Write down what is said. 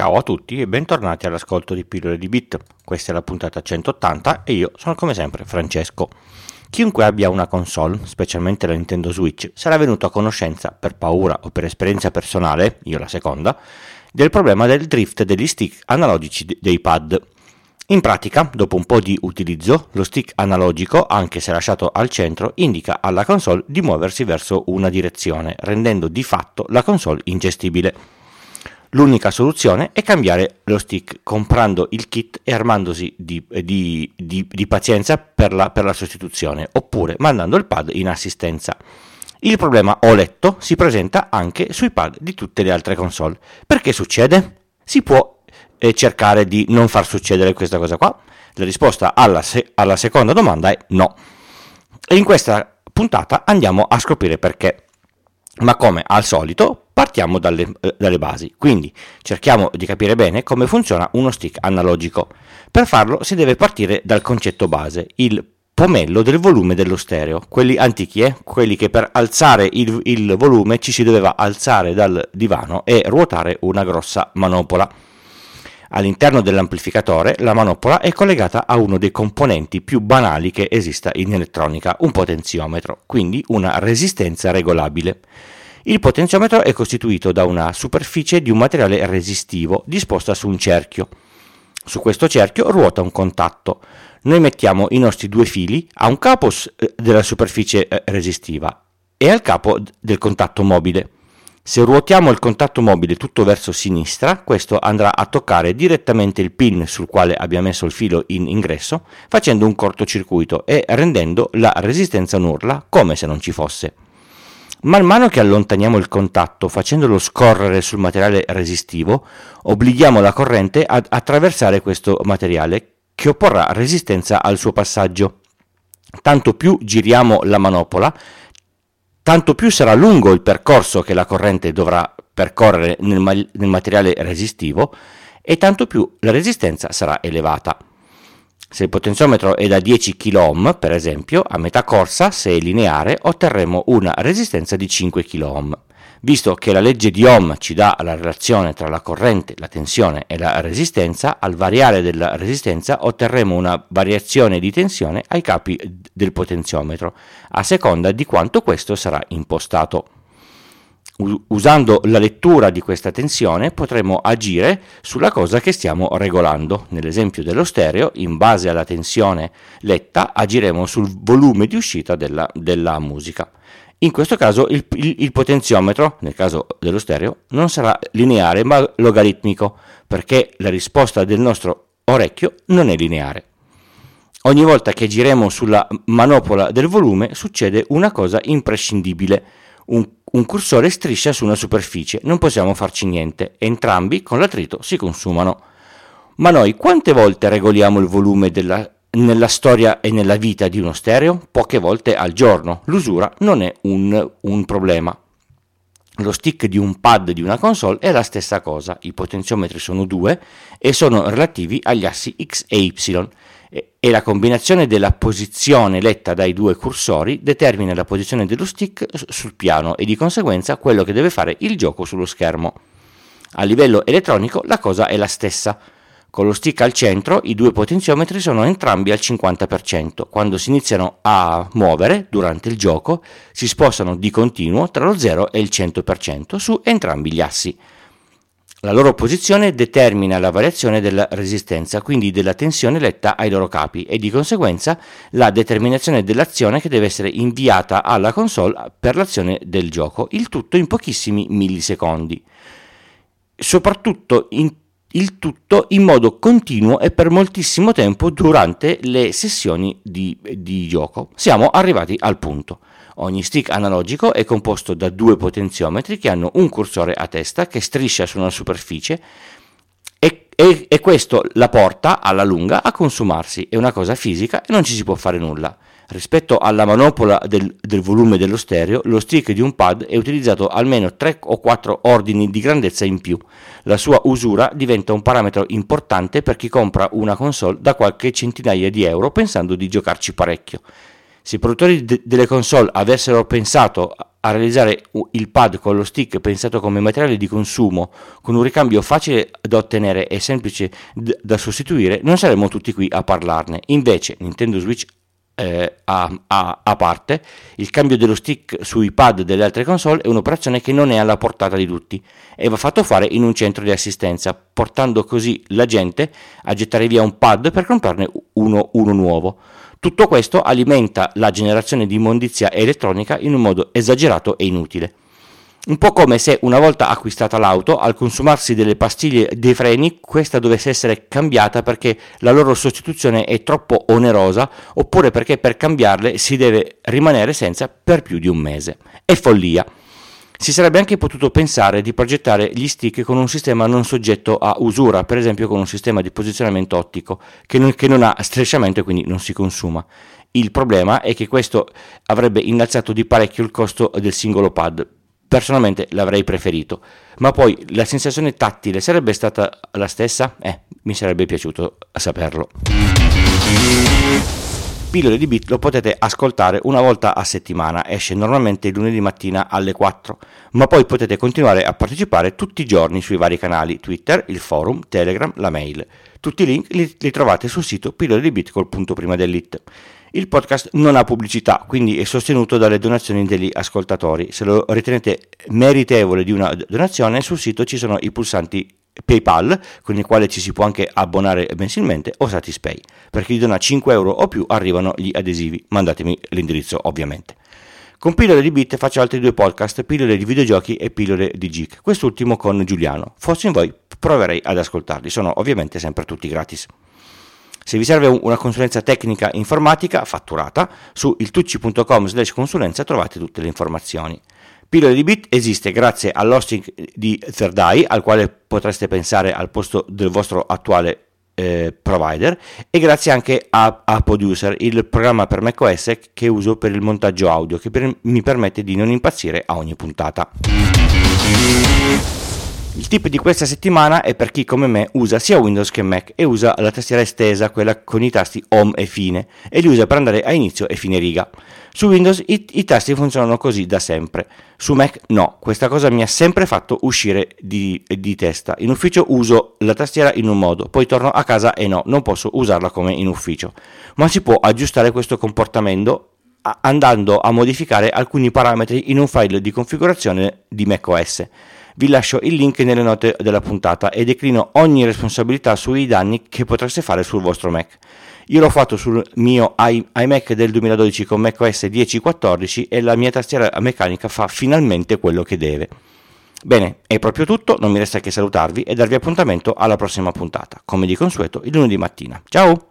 Ciao a tutti e bentornati all'ascolto di Pillole di Bit. Questa è la puntata 180 e io sono come sempre Francesco. Chiunque abbia una console, specialmente la Nintendo Switch, sarà venuto a conoscenza per paura o per esperienza personale, io la seconda, del problema del drift degli stick analogici dei pad. In pratica, dopo un po' di utilizzo, lo stick analogico, anche se lasciato al centro, indica alla console di muoversi verso una direzione, rendendo di fatto la console ingestibile. L'unica soluzione è cambiare lo stick comprando il kit e armandosi di, di, di, di pazienza per la, per la sostituzione, oppure mandando il pad in assistenza. Il problema, ho letto, si presenta anche sui pad di tutte le altre console. Perché succede? Si può eh, cercare di non far succedere questa cosa qua? La risposta alla, se- alla seconda domanda è no. E in questa puntata andiamo a scoprire perché. Ma come al solito partiamo dalle, eh, dalle, basi, quindi cerchiamo di capire bene come funziona uno stick analogico. Per farlo si deve partire dal concetto base, il pomello del volume dello stereo, quelli antichi, eh? quelli che per alzare il, il volume ci si doveva alzare dal divano e ruotare una grossa manopola. All'interno dell'amplificatore la manopola è collegata a uno dei componenti più banali che esista in elettronica, un potenziometro, quindi una resistenza regolabile. Il potenziometro è costituito da una superficie di un materiale resistivo disposta su un cerchio. Su questo cerchio ruota un contatto. Noi mettiamo i nostri due fili a un capo eh, della superficie eh, resistiva e al capo del contatto mobile. Se ruotiamo il contatto mobile tutto verso sinistra, questo andrà a toccare direttamente il pin sul quale abbiamo messo il filo in ingresso, facendo un cortocircuito e rendendo la resistenza nulla come se non ci fosse. Man mano che allontaniamo il contatto facendolo scorrere sul materiale resistivo, obblighiamo la corrente ad attraversare questo materiale che opporrà resistenza al suo passaggio. Tanto più giriamo la manopola, tanto più sarà lungo il percorso che la corrente dovrà percorrere nel, ma- nel materiale resistivo e tanto più la resistenza sarà elevata. Se il potenziometro è da 10 kΩ, per esempio, a metà corsa, se è lineare, otterremo una resistenza di 5 kΩ. Visto che la legge di Ohm ci dà la relazione tra la corrente, la tensione e la resistenza, al variare della resistenza otterremo una variazione di tensione ai capi del potenziometro, a seconda di quanto questo sarà impostato. Usando la lettura di questa tensione potremo agire sulla cosa che stiamo regolando. Nell'esempio dello stereo, in base alla tensione letta, agiremo sul volume di uscita della, della musica. In questo caso il, il, il, potenziometro, nel caso dello stereo, non sarà lineare ma logaritmico, perché la risposta del nostro orecchio non è lineare. Ogni volta che gireremo sulla manopola del volume succede una cosa imprescindibile. Un, un cursore striscia su una superficie, non possiamo farci niente, entrambi con l'attrito si consumano. Ma noi quante volte regoliamo il volume della nella storia e nella vita di uno stereo poche volte al giorno. L'usura non è un, un, problema. Lo stick di un pad di una console è la stessa cosa, i potenziometri sono due e sono relativi agli assi X e Y. E, la combinazione della posizione letta dai due cursori determina la posizione dello stick sul piano e di conseguenza quello che deve fare il gioco sullo schermo. A livello elettronico la cosa è la stessa con lo stick al centro i due potenziometri sono entrambi al 50%. Quando si iniziano a muovere durante il gioco si spostano di continuo tra lo 0 e il 100% su entrambi gli assi. La loro posizione determina la variazione della resistenza, quindi della tensione letta ai loro capi e di conseguenza la determinazione dell'azione che deve essere inviata alla console per l'azione del gioco, il tutto in pochissimi millisecondi. Soprattutto in il tutto in modo continuo e per moltissimo tempo durante le sessioni di, di, gioco. Siamo arrivati al punto. Ogni stick analogico è composto da due potenziometri che hanno un cursore a testa che striscia su una superficie e, e, e questo la porta alla lunga a consumarsi. È una cosa fisica e non ci si può fare nulla. Rispetto alla manopola del, del, volume dello stereo, lo stick di un pad è utilizzato almeno 3 o 4 ordini di grandezza in più. La sua usura diventa un parametro importante per chi compra una console da qualche centinaia di euro pensando di giocarci parecchio. Se i produttori de- delle console avessero pensato a realizzare il pad con lo stick pensato come materiale di consumo, con un ricambio facile da ottenere e semplice d- da sostituire, non saremmo tutti qui a parlarne. Invece Nintendo Switch eh, a, a, a, parte, il cambio dello stick sui pad delle altre console è un'operazione che non è alla portata di tutti e va fatto fare in un centro di assistenza, portando così la gente a gettare via un pad per comprarne uno, uno nuovo. Tutto questo alimenta la generazione di immondizia elettronica in un modo esagerato e inutile. Un po' come se una volta acquistata l'auto, al consumarsi delle pastiglie dei freni, questa dovesse essere cambiata perché la loro sostituzione è troppo onerosa oppure perché per cambiarle si deve rimanere senza per più di un mese. È follia. Si sarebbe anche potuto pensare di progettare gli stick con un sistema non soggetto a usura, per esempio con un sistema di posizionamento ottico che non, che non ha strisciamento e quindi non si consuma. Il problema è che questo avrebbe innalzato di parecchio il costo del singolo pad, Personalmente l'avrei preferito, ma poi la sensazione tattile sarebbe stata la stessa? Eh, mi sarebbe piaciuto saperlo. Pillole di Bit lo potete ascoltare una volta a settimana, esce normalmente lunedì mattina alle 4, ma poi potete continuare a partecipare tutti i giorni sui vari canali Twitter, il forum, Telegram, la mail. Tutti i link li, li trovate sul sito pillole di bit col punto prima dell'it. Il podcast non ha pubblicità, quindi è sostenuto dalle donazioni degli ascoltatori. Se lo ritenete meritevole di una donazione, sul sito ci sono i pulsanti PayPal, con il quale ci si può anche abbonare mensilmente, o Satispay. Per chi dona 5 euro o più arrivano gli adesivi. Mandatemi l'indirizzo, ovviamente. Con Pillole di Bit faccio altri due podcast, Pillole di videogiochi e Pillole di Geek, quest'ultimo con Giuliano. Fossi in voi, proverei ad ascoltarli, sono ovviamente sempre tutti gratis. Se vi serve una consulenza tecnica informatica fatturata, su iltucci.com slash consulenza trovate tutte le informazioni. Pillole di Bit esiste grazie all'hosting di Third al quale potreste pensare al posto del vostro attuale eh, provider, e grazie anche a, a, Producer, il programma per macOS che uso per il montaggio audio, che per, mi permette di non impazzire a ogni puntata. Il tip di questa settimana è per chi come me usa sia Windows che Mac e usa la tastiera estesa, quella con i tasti Home e Fine, e li usa per andare a inizio e fine riga. Su Windows i, i tasti funzionano così da sempre, su Mac no, questa cosa mi ha sempre fatto uscire di, di testa. In ufficio uso la tastiera in un modo, poi torno a casa e no, non posso usarla come in ufficio. Ma si può aggiustare questo comportamento andando a modificare alcuni parametri in un file di configurazione di macOS. Vi lascio il link nelle note della puntata e declino ogni responsabilità sui danni che potreste fare sul vostro Mac. Io l'ho fatto sul mio iMac del 2012 con macOS 10.14 e la mia tastiera meccanica fa finalmente quello che deve. Bene, è proprio tutto, non mi resta che salutarvi e darvi appuntamento alla prossima puntata, come di consueto il lunedì mattina. Ciao!